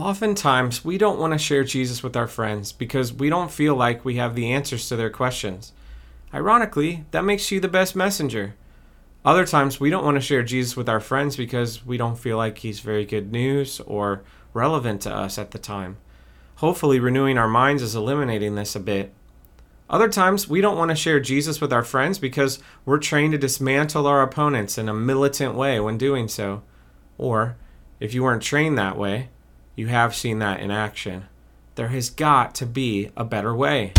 Oftentimes, we don't want to share Jesus with our friends because we don't feel like we have the answers to their questions. Ironically, that makes you the best messenger. Other times, we don't want to share Jesus with our friends because we don't feel like he's very good news or relevant to us at the time. Hopefully, renewing our minds is eliminating this a bit. Other times, we don't want to share Jesus with our friends because we're trained to dismantle our opponents in a militant way when doing so. Or, if you weren't trained that way, you have seen that in action. There has got to be a better way.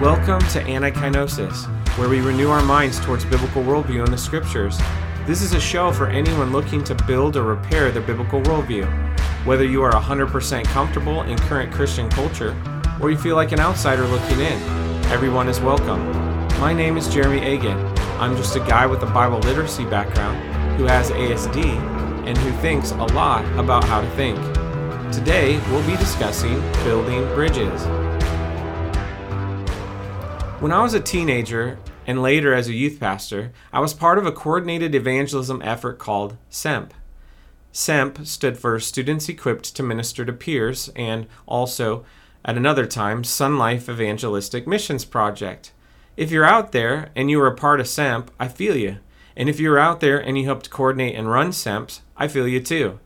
Welcome to Anakainosis, where we renew our minds towards biblical worldview in the scriptures. This is a show for anyone looking to build or repair their biblical worldview. Whether you are 100% comfortable in current Christian culture, or you feel like an outsider looking in, Everyone is welcome. My name is Jeremy Agan. I'm just a guy with a Bible literacy background who has ASD and who thinks a lot about how to think. Today, we'll be discussing building bridges. When I was a teenager and later as a youth pastor, I was part of a coordinated evangelism effort called SEMP. SEMP stood for Students Equipped to Minister to Peers and also at another time, Sonlife Evangelistic Missions Project. If you're out there and you are a part of SEMP, I feel you. And if you're out there and you help to coordinate and run SEMPs, I feel you too.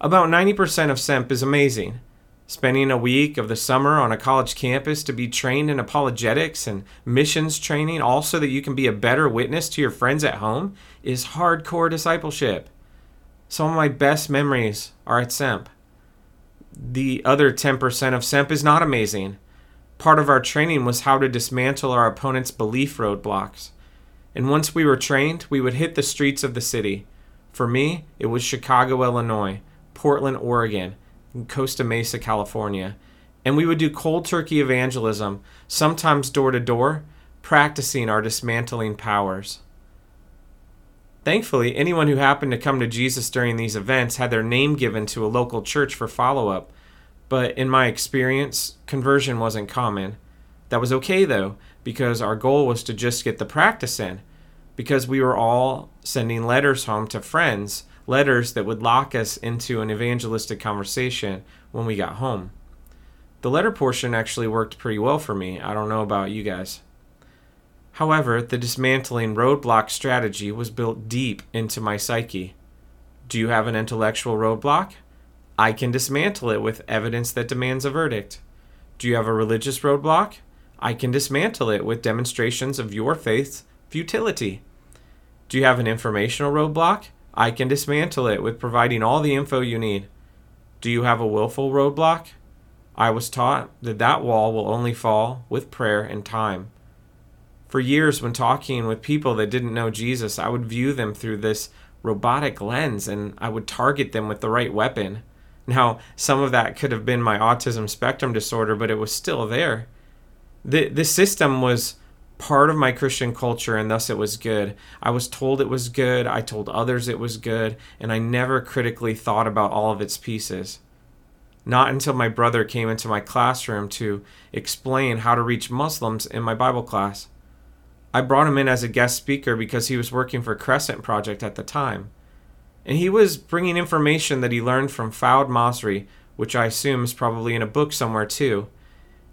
About 90% of SEMP is amazing. Spending a week of the summer on a college campus to be trained in apologetics and missions training, all so that you can be a better witness to your friends at home, is hardcore discipleship. Some of my best memories are at SEMP the other 10% of SEMP is not amazing. Part of our training was how to dismantle our opponent's belief roadblocks. And once we were trained, we would hit the streets of the city. For me, it was Chicago, Illinois, Portland, Oregon, and Costa Mesa, California. And we would do cold turkey evangelism, sometimes door to door, practicing our dismantling powers. Thankfully, anyone who happened to come to Jesus during these events had their name given to a local church for follow up. But in my experience, conversion wasn't common. That was okay though, because our goal was to just get the practice in. Because we were all sending letters home to friends, letters that would lock us into an evangelistic conversation when we got home. The letter portion actually worked pretty well for me. I don't know about you guys. However, the dismantling roadblock strategy was built deep into my psyche. Do you have an intellectual roadblock? I can dismantle it with evidence that demands a verdict. Do you have a religious roadblock? I can dismantle it with demonstrations of your faith's futility. Do you have an informational roadblock? I can dismantle it with providing all the info you need. Do you have a willful roadblock? I was taught that that wall will only fall with prayer and time for years when talking with people that didn't know Jesus, I would view them through this robotic lens and I would target them with the right weapon. Now, some of that could have been my autism spectrum disorder, but it was still there. The, the system was part of my Christian culture, and thus it was good. I was told it was good, I told others it was good, and I never critically thought about all of its pieces. Not until my brother came into my classroom to explain how to reach Muslims in my Bible class. I brought him in as a guest speaker because he was working for Crescent Project at the time. And he was bringing information that he learned from Fouad Masri, which I assume is probably in a book somewhere too.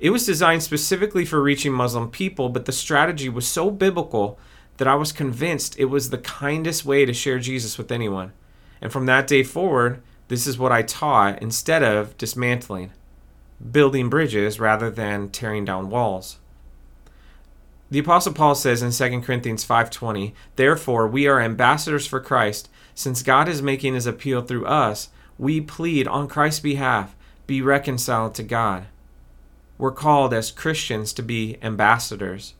It was designed specifically for reaching Muslim people, but the strategy was so biblical that I was convinced it was the kindest way to share Jesus with anyone. And from that day forward, this is what I taught instead of dismantling, building bridges rather than tearing down walls. The apostle Paul says in 2 Corinthians 5:20, "Therefore we are ambassadors for Christ, since God is making his appeal through us, we plead on Christ's behalf, be reconciled to God." We're called as Christians to be ambassadors.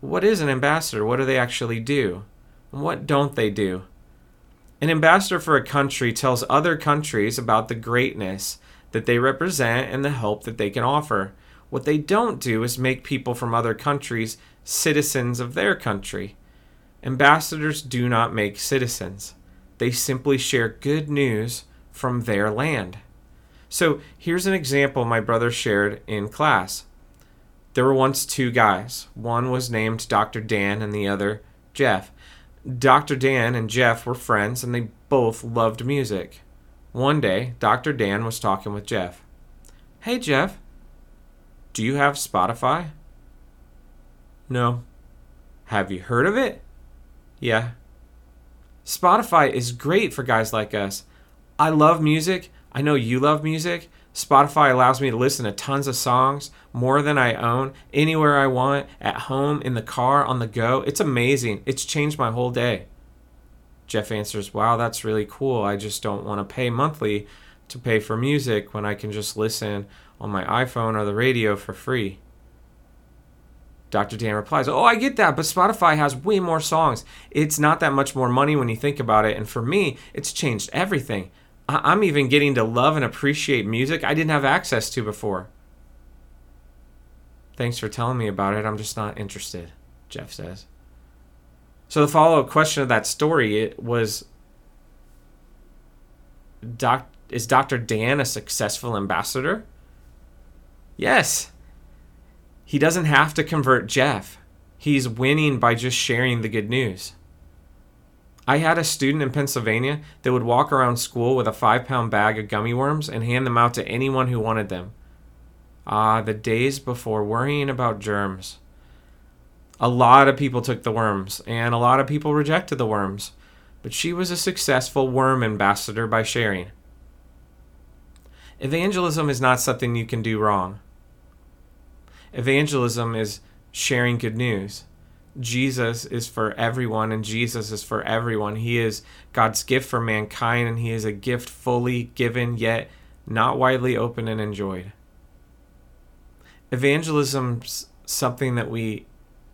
What is an ambassador? What do they actually do? And what don't they do? An ambassador for a country tells other countries about the greatness that they represent and the help that they can offer. What they don't do is make people from other countries citizens of their country. Ambassadors do not make citizens, they simply share good news from their land. So here's an example my brother shared in class. There were once two guys. One was named Dr. Dan and the other Jeff. Dr. Dan and Jeff were friends and they both loved music. One day, Dr. Dan was talking with Jeff. Hey, Jeff, do you have Spotify? No. Have you heard of it? Yeah. Spotify is great for guys like us. I love music. I know you love music. Spotify allows me to listen to tons of songs, more than I own, anywhere I want, at home, in the car, on the go. It's amazing. It's changed my whole day. Jeff answers, Wow, that's really cool. I just don't want to pay monthly to pay for music when I can just listen on my iPhone or the radio for free. Dr. Dan replies, Oh, I get that, but Spotify has way more songs. It's not that much more money when you think about it. And for me, it's changed everything. I- am even getting to love and appreciate music I didn't have access to before. Thanks for telling me about it. I'm just not interested, Jeff says. So the follow-up question of that story it was Doc, is Dr. Dan a successful ambassador? Yes. He doesn't have to convert Jeff. He's winning by just sharing the good news. I had a student in Pennsylvania that would walk around school with a five pound bag of gummy worms and hand them out to anyone who wanted them. Ah, the days before worrying about germs. A lot of people took the worms, and a lot of people rejected the worms, but she was a successful worm ambassador by sharing. Evangelism is not something you can do wrong. Evangelism is sharing good news. Jesus is for everyone, and Jesus is for everyone. He is God's gift for mankind, and He is a gift fully given, yet not widely open and enjoyed. Evangelism's something that we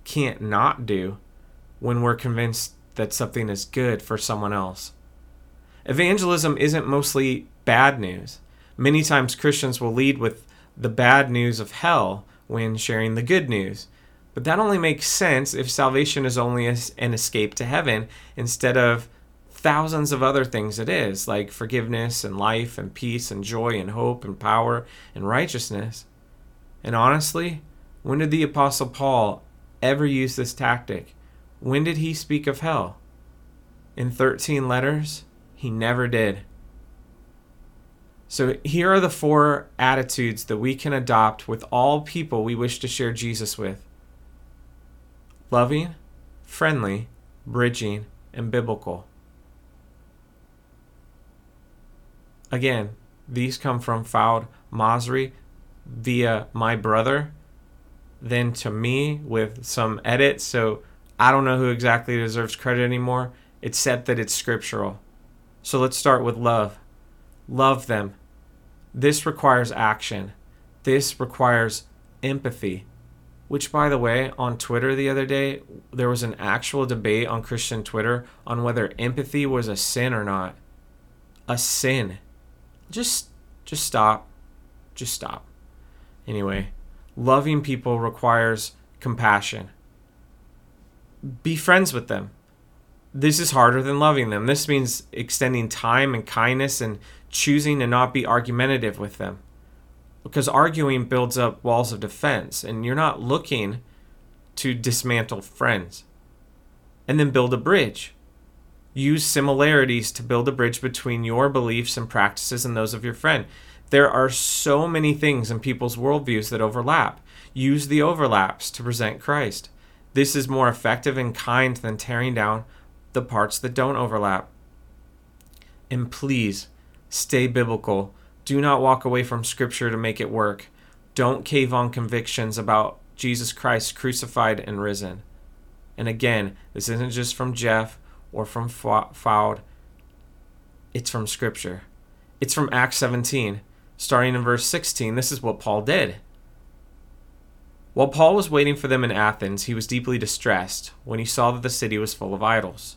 can't not do when we're convinced that something is good for someone else. Evangelism isn't mostly bad news. Many times Christians will lead with the bad news of hell when sharing the good news. But that only makes sense if salvation is only an escape to heaven instead of thousands of other things it is, like forgiveness and life and peace and joy and hope and power and righteousness. And honestly, when did the Apostle Paul ever use this tactic? When did he speak of hell? In 13 letters? He never did. So here are the four attitudes that we can adopt with all people we wish to share Jesus with loving, friendly, bridging, and biblical. Again, these come from Fouad Masri via my brother, then to me with some edits. So I don't know who exactly deserves credit anymore, except that it's scriptural. So let's start with love. Love them this requires action. This requires empathy. Which, by the way, on Twitter the other day, there was an actual debate on Christian Twitter on whether empathy was a sin or not. A sin. Just, just stop. Just stop. Anyway, loving people requires compassion. Be friends with them. This is harder than loving them. This means extending time and kindness and choosing to not be argumentative with them. Because arguing builds up walls of defense, and you're not looking to dismantle friends. And then build a bridge. Use similarities to build a bridge between your beliefs and practices and those of your friend. There are so many things in people's worldviews that overlap. Use the overlaps to present Christ. This is more effective and kind than tearing down the parts that don't overlap. And please, Stay biblical. Do not walk away from Scripture to make it work. Don't cave on convictions about Jesus Christ crucified and risen. And again, this isn't just from Jeff or from Fouad. It's from Scripture. It's from Acts 17. Starting in verse 16, this is what Paul did. While Paul was waiting for them in Athens, he was deeply distressed when he saw that the city was full of idols.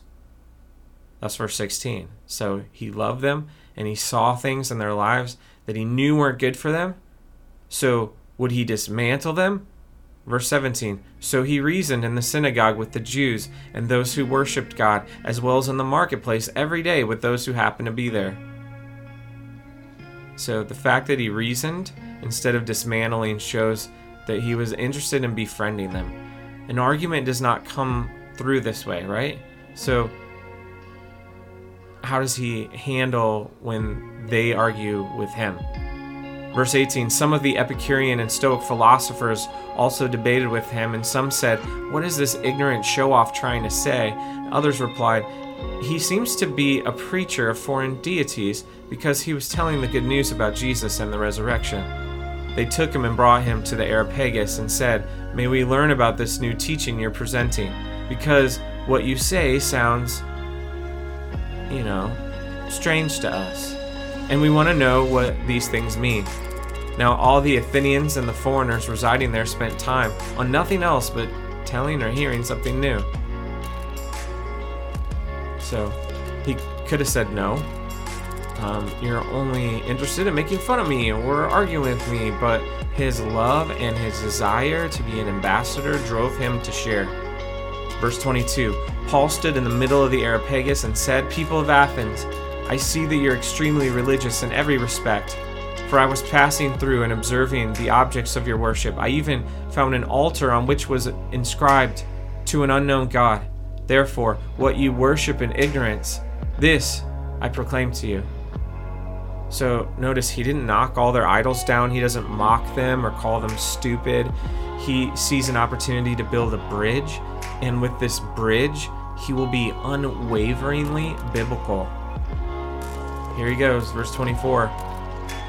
That's verse 16. So he loved them and he saw things in their lives that he knew weren't good for them. So would he dismantle them? Verse 17 So he reasoned in the synagogue with the Jews and those who worshipped God, as well as in the marketplace every day with those who happened to be there. So the fact that he reasoned instead of dismantling shows that he was interested in befriending them. An argument does not come through this way, right? So, how does he handle when they argue with him? Verse 18 Some of the Epicurean and Stoic philosophers also debated with him, and some said, What is this ignorant show off trying to say? Others replied, He seems to be a preacher of foreign deities because he was telling the good news about Jesus and the resurrection. They took him and brought him to the Areopagus and said, May we learn about this new teaching you're presenting, because what you say sounds, you know, strange to us. And we want to know what these things mean. Now, all the Athenians and the foreigners residing there spent time on nothing else but telling or hearing something new. So, he could have said no. Um, you're only interested in making fun of me or arguing with me, but his love and his desire to be an ambassador drove him to share. Verse 22 Paul stood in the middle of the Areopagus and said, People of Athens, I see that you're extremely religious in every respect. For I was passing through and observing the objects of your worship. I even found an altar on which was inscribed, To an unknown God. Therefore, what you worship in ignorance, this I proclaim to you. So notice he didn't knock all their idols down, he doesn't mock them or call them stupid. He sees an opportunity to build a bridge, and with this bridge, he will be unwaveringly biblical. Here he goes, verse 24.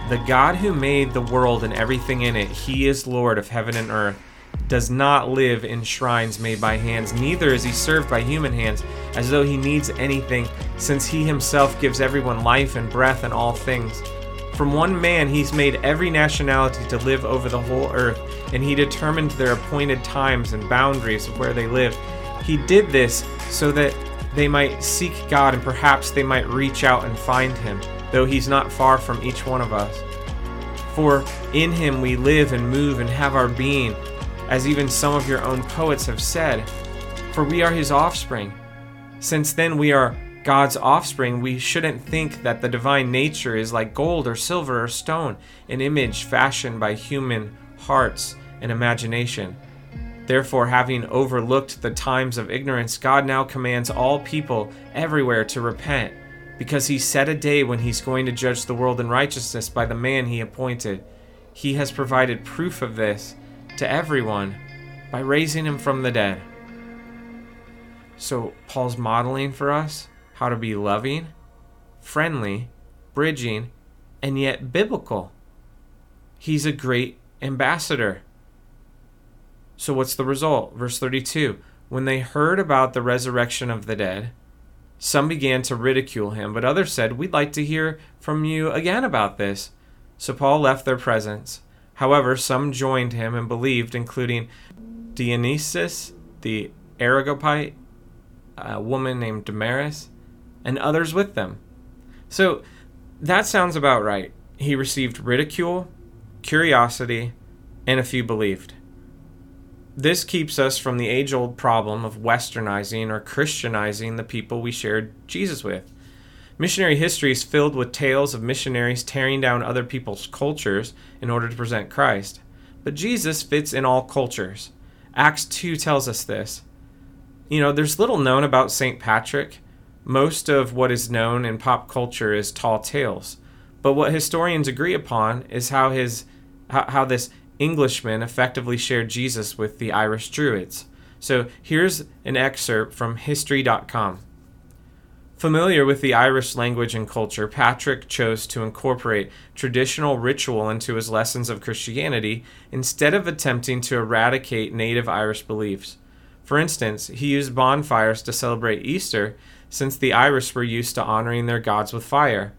The God who made the world and everything in it, he is Lord of heaven and earth, does not live in shrines made by hands, neither is he served by human hands, as though he needs anything, since he himself gives everyone life and breath and all things. From one man he's made every nationality to live over the whole earth, and he determined their appointed times and boundaries of where they live. He did this so that they might seek God and perhaps they might reach out and find him though he's not far from each one of us. For in him we live and move and have our being, as even some of your own poets have said. For we are his offspring. Since then we are God's offspring, we shouldn't think that the divine nature is like gold or silver or stone, an image fashioned by human hearts and imagination. Therefore, having overlooked the times of ignorance, God now commands all people everywhere to repent because he set a day when he's going to judge the world in righteousness by the man he appointed. He has provided proof of this to everyone by raising him from the dead. So, Paul's modeling for us how to be loving, friendly, bridging, and yet biblical. He's a great ambassador. So, what's the result? Verse 32 When they heard about the resurrection of the dead, some began to ridicule him, but others said, We'd like to hear from you again about this. So Paul left their presence. However, some joined him and believed, including Dionysius the Areopagite, a woman named Damaris, and others with them. So that sounds about right. He received ridicule, curiosity, and a few believed. This keeps us from the age old problem of westernizing or Christianizing the people we shared Jesus with. Missionary history is filled with tales of missionaries tearing down other people's cultures in order to present Christ. But Jesus fits in all cultures. Acts 2 tells us this. You know, there's little known about St. Patrick. Most of what is known in pop culture is tall tales. But what historians agree upon is how his how, how this Englishman effectively shared Jesus with the Irish Druids. So here's an excerpt from History.com. Familiar with the Irish language and culture, Patrick chose to incorporate traditional ritual into his lessons of Christianity instead of attempting to eradicate native Irish beliefs. For instance, he used bonfires to celebrate Easter since the Irish were used to honoring their gods with fire.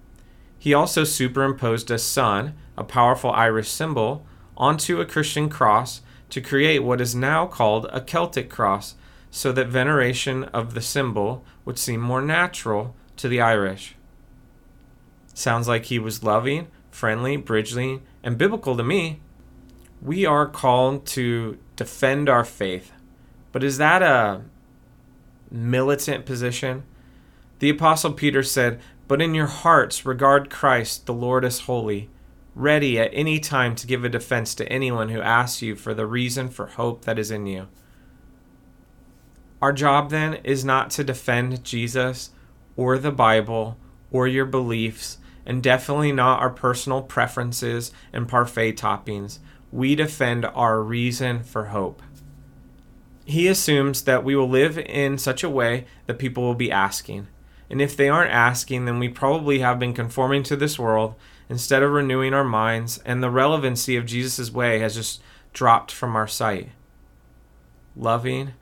He also superimposed a sun, a powerful Irish symbol, onto a Christian cross to create what is now called a Celtic cross, so that veneration of the symbol would seem more natural to the Irish. Sounds like he was loving, friendly, bridging, and biblical to me. We are called to defend our faith. But is that a militant position? The Apostle Peter said, But in your hearts regard Christ, the Lord as holy ready at any time to give a defense to anyone who asks you for the reason for hope that is in you. Our job then is not to defend Jesus or the Bible or your beliefs, and definitely not our personal preferences and parfait toppings. We defend our reason for hope. He assumes that we will live in such a way that people will be asking. And if they aren't asking, then we probably have been conforming to this world instead of renewing our minds, and the relevancy of Jesus' way has just dropped from our sight. Loving,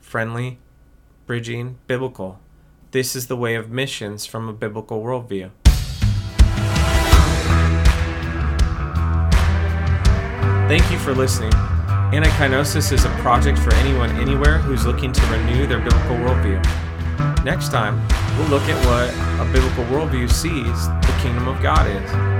friendly, bridging, biblical. This is the way of missions from a biblical worldview. Thank you for listening. Anakainosis is a project for anyone anywhere who's looking to renew their biblical worldview. Next time, we'll look at what a biblical worldview sees the kingdom of God is.